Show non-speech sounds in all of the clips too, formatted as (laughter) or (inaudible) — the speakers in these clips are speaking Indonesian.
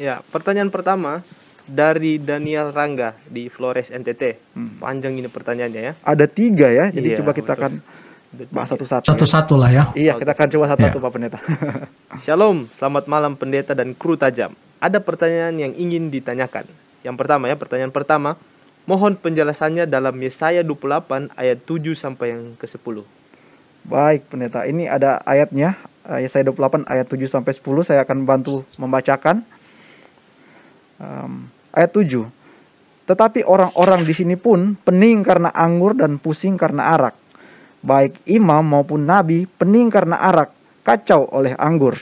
Ya, pertanyaan pertama dari Daniel Rangga di Flores NTT. Hmm. Panjang ini pertanyaannya ya. Ada tiga ya, jadi iya, coba kita akan bahas satu-satu. Satu-satu lah ya. Iya, kita akan coba satu-satu ya. Pak Pendeta. (laughs) Shalom, selamat malam Pendeta dan kru tajam. Ada pertanyaan yang ingin ditanyakan. Yang pertama ya, pertanyaan pertama, mohon penjelasannya dalam Yesaya 28 ayat 7 sampai yang ke-10. Baik, Pendeta. Ini ada ayatnya, Yesaya 28 ayat 7 sampai 10. Saya akan bantu membacakan. Um, ayat 7. Tetapi orang-orang di sini pun pening karena anggur dan pusing karena arak. Baik imam maupun nabi pening karena arak, kacau oleh anggur.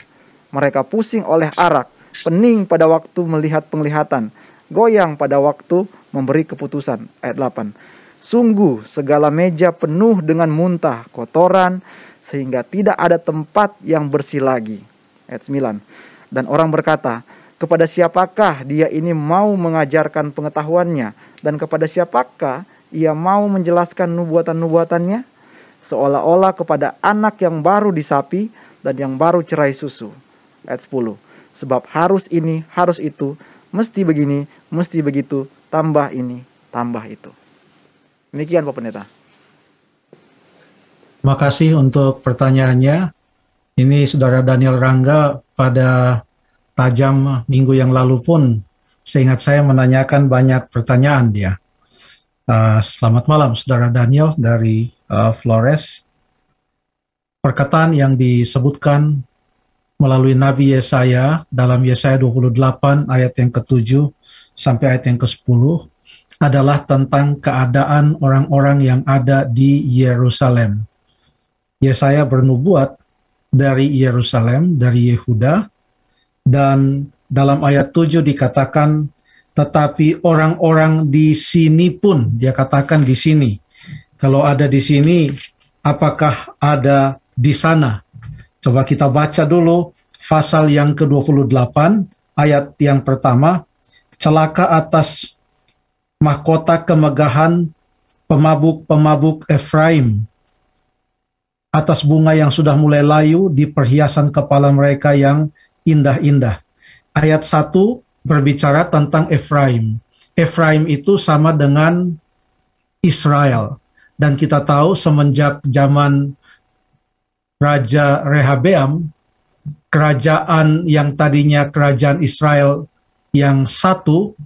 Mereka pusing oleh arak, pening pada waktu melihat penglihatan, goyang pada waktu memberi keputusan. Ayat 8. Sungguh segala meja penuh dengan muntah, kotoran, sehingga tidak ada tempat yang bersih lagi. Ayat 9. Dan orang berkata, kepada siapakah dia ini mau mengajarkan pengetahuannya? Dan kepada siapakah ia mau menjelaskan nubuatan-nubuatannya? Seolah-olah kepada anak yang baru disapi dan yang baru cerai susu. Ayat 10. Sebab harus ini, harus itu, mesti begini, mesti begitu, tambah ini, tambah itu. Demikian Pak Pendeta. Terima kasih untuk pertanyaannya. Ini Saudara Daniel Rangga pada tajam minggu yang lalu pun seingat saya menanyakan banyak pertanyaan dia. Uh, selamat malam Saudara Daniel dari uh, Flores. Perkataan yang disebutkan melalui Nabi Yesaya dalam Yesaya 28 ayat yang ke-7 sampai ayat yang ke-10 adalah tentang keadaan orang-orang yang ada di Yerusalem. Yesaya bernubuat dari Yerusalem, dari Yehuda, dan dalam ayat 7 dikatakan, tetapi orang-orang di sini pun, dia katakan di sini. Kalau ada di sini, apakah ada di sana? Coba kita baca dulu pasal yang ke-28, ayat yang pertama, celaka atas mahkota kemegahan pemabuk-pemabuk Efraim atas bunga yang sudah mulai layu di perhiasan kepala mereka yang indah-indah. Ayat 1 berbicara tentang Efraim. Efraim itu sama dengan Israel. Dan kita tahu semenjak zaman Raja Rehabeam, kerajaan yang tadinya kerajaan Israel yang satu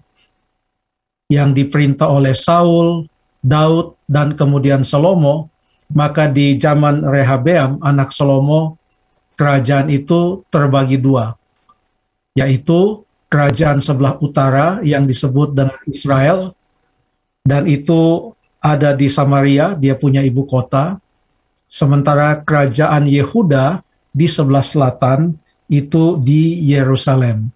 yang diperintah oleh Saul, Daud, dan kemudian Salomo, maka di zaman Rehabeam, anak Salomo, kerajaan itu terbagi dua, yaitu kerajaan sebelah utara yang disebut dengan Israel, dan itu ada di Samaria, dia punya ibu kota, sementara kerajaan Yehuda di sebelah selatan itu di Yerusalem.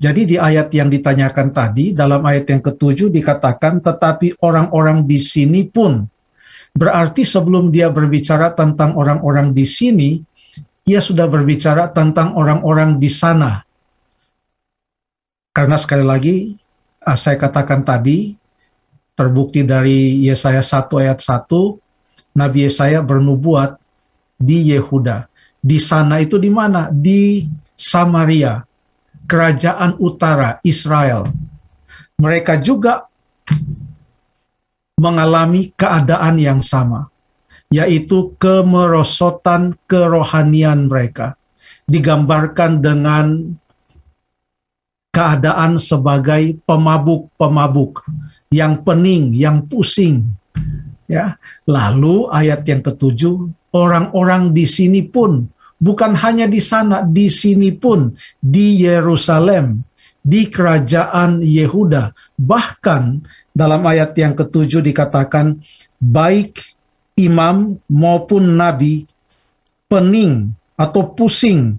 Jadi di ayat yang ditanyakan tadi, dalam ayat yang ketujuh dikatakan, tetapi orang-orang di sini pun, berarti sebelum dia berbicara tentang orang-orang di sini, ia sudah berbicara tentang orang-orang di sana. Karena sekali lagi, ah, saya katakan tadi, terbukti dari Yesaya 1 ayat 1, Nabi Yesaya bernubuat di Yehuda. Di sana itu di mana? Di Samaria kerajaan utara Israel. Mereka juga mengalami keadaan yang sama, yaitu kemerosotan kerohanian mereka. Digambarkan dengan keadaan sebagai pemabuk-pemabuk yang pening, yang pusing. Ya, lalu ayat yang ketujuh, orang-orang di sini pun bukan hanya di sana, di sini pun, di Yerusalem, di kerajaan Yehuda. Bahkan dalam ayat yang ketujuh dikatakan, baik imam maupun nabi pening atau pusing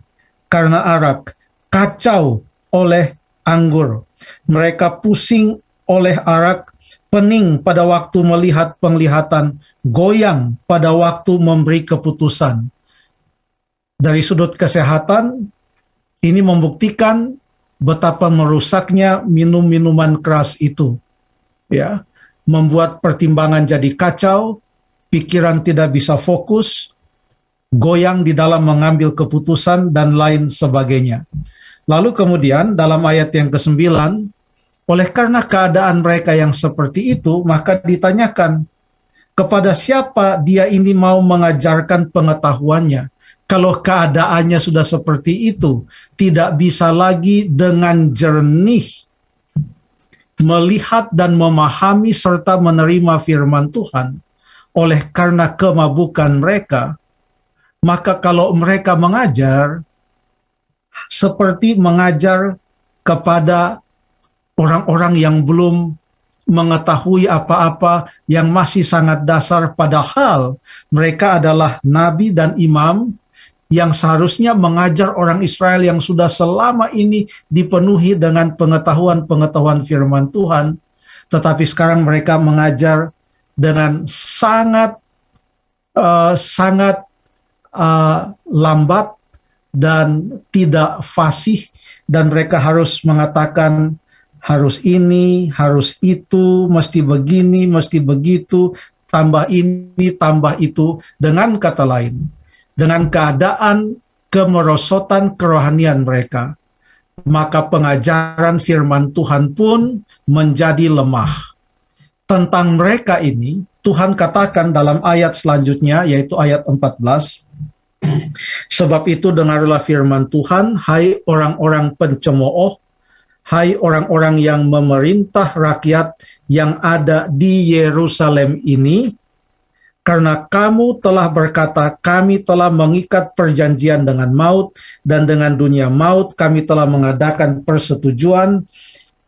karena arak, kacau oleh anggur. Mereka pusing oleh arak, pening pada waktu melihat penglihatan, goyang pada waktu memberi keputusan dari sudut kesehatan ini membuktikan betapa merusaknya minum-minuman keras itu. Ya, membuat pertimbangan jadi kacau, pikiran tidak bisa fokus, goyang di dalam mengambil keputusan dan lain sebagainya. Lalu kemudian dalam ayat yang ke-9, oleh karena keadaan mereka yang seperti itu, maka ditanyakan, kepada siapa dia ini mau mengajarkan pengetahuannya? Kalau keadaannya sudah seperti itu, tidak bisa lagi dengan jernih melihat dan memahami serta menerima firman Tuhan oleh karena kemabukan mereka, maka kalau mereka mengajar seperti mengajar kepada orang-orang yang belum mengetahui apa-apa yang masih sangat dasar padahal mereka adalah nabi dan imam yang seharusnya mengajar orang Israel yang sudah selama ini dipenuhi dengan pengetahuan-pengetahuan firman Tuhan, tetapi sekarang mereka mengajar dengan sangat uh, sangat uh, lambat dan tidak fasih dan mereka harus mengatakan harus ini, harus itu, mesti begini, mesti begitu, tambah ini, tambah itu dengan kata lain dengan keadaan kemerosotan kerohanian mereka, maka pengajaran firman Tuhan pun menjadi lemah. Tentang mereka ini, Tuhan katakan dalam ayat selanjutnya, yaitu ayat 14, Sebab itu dengarlah firman Tuhan, hai orang-orang pencemooh, hai orang-orang yang memerintah rakyat yang ada di Yerusalem ini, karena kamu telah berkata, kami telah mengikat perjanjian dengan maut, dan dengan dunia maut kami telah mengadakan persetujuan,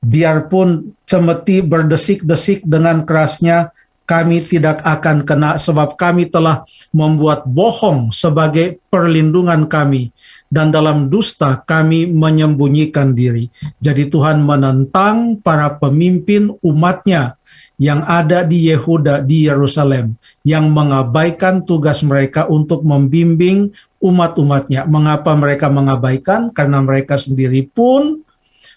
biarpun cemeti berdesik-desik dengan kerasnya, kami tidak akan kena sebab kami telah membuat bohong sebagai perlindungan kami dan dalam dusta kami menyembunyikan diri. Jadi Tuhan menentang para pemimpin umatnya yang ada di Yehuda di Yerusalem yang mengabaikan tugas mereka untuk membimbing umat-umatnya. Mengapa mereka mengabaikan? Karena mereka sendiri pun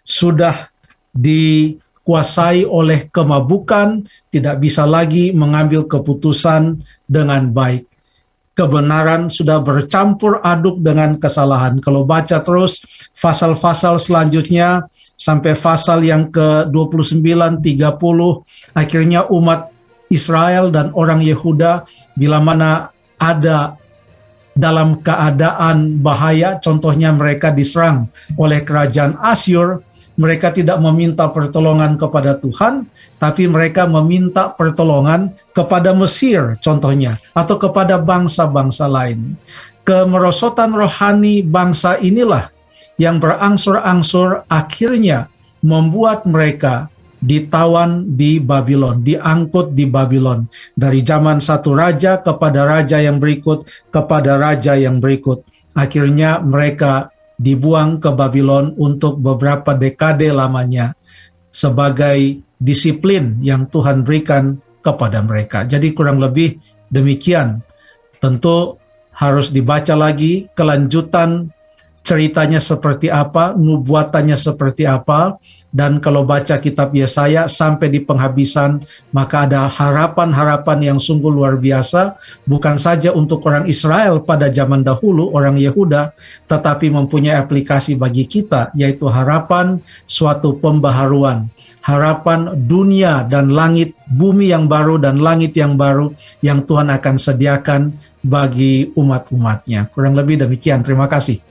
sudah dikuasai oleh kemabukan, tidak bisa lagi mengambil keputusan dengan baik kebenaran sudah bercampur aduk dengan kesalahan. Kalau baca terus pasal-pasal selanjutnya sampai pasal yang ke-29, 30, akhirnya umat Israel dan orang Yehuda bila mana ada dalam keadaan bahaya, contohnya mereka diserang oleh kerajaan Asyur, mereka tidak meminta pertolongan kepada Tuhan, tapi mereka meminta pertolongan kepada Mesir, contohnya, atau kepada bangsa-bangsa lain. Kemerosotan rohani bangsa inilah yang berangsur-angsur akhirnya membuat mereka ditawan di Babylon, diangkut di Babylon dari zaman satu raja kepada raja yang berikut kepada raja yang berikut. Akhirnya mereka dibuang ke Babylon untuk beberapa dekade lamanya sebagai disiplin yang Tuhan berikan kepada mereka. Jadi kurang lebih demikian. Tentu harus dibaca lagi kelanjutan ceritanya seperti apa, nubuatannya seperti apa, dan kalau baca kitab Yesaya sampai di penghabisan, maka ada harapan-harapan yang sungguh luar biasa, bukan saja untuk orang Israel pada zaman dahulu, orang Yehuda, tetapi mempunyai aplikasi bagi kita, yaitu harapan suatu pembaharuan, harapan dunia dan langit, bumi yang baru dan langit yang baru yang Tuhan akan sediakan bagi umat-umatnya. Kurang lebih demikian. Terima kasih.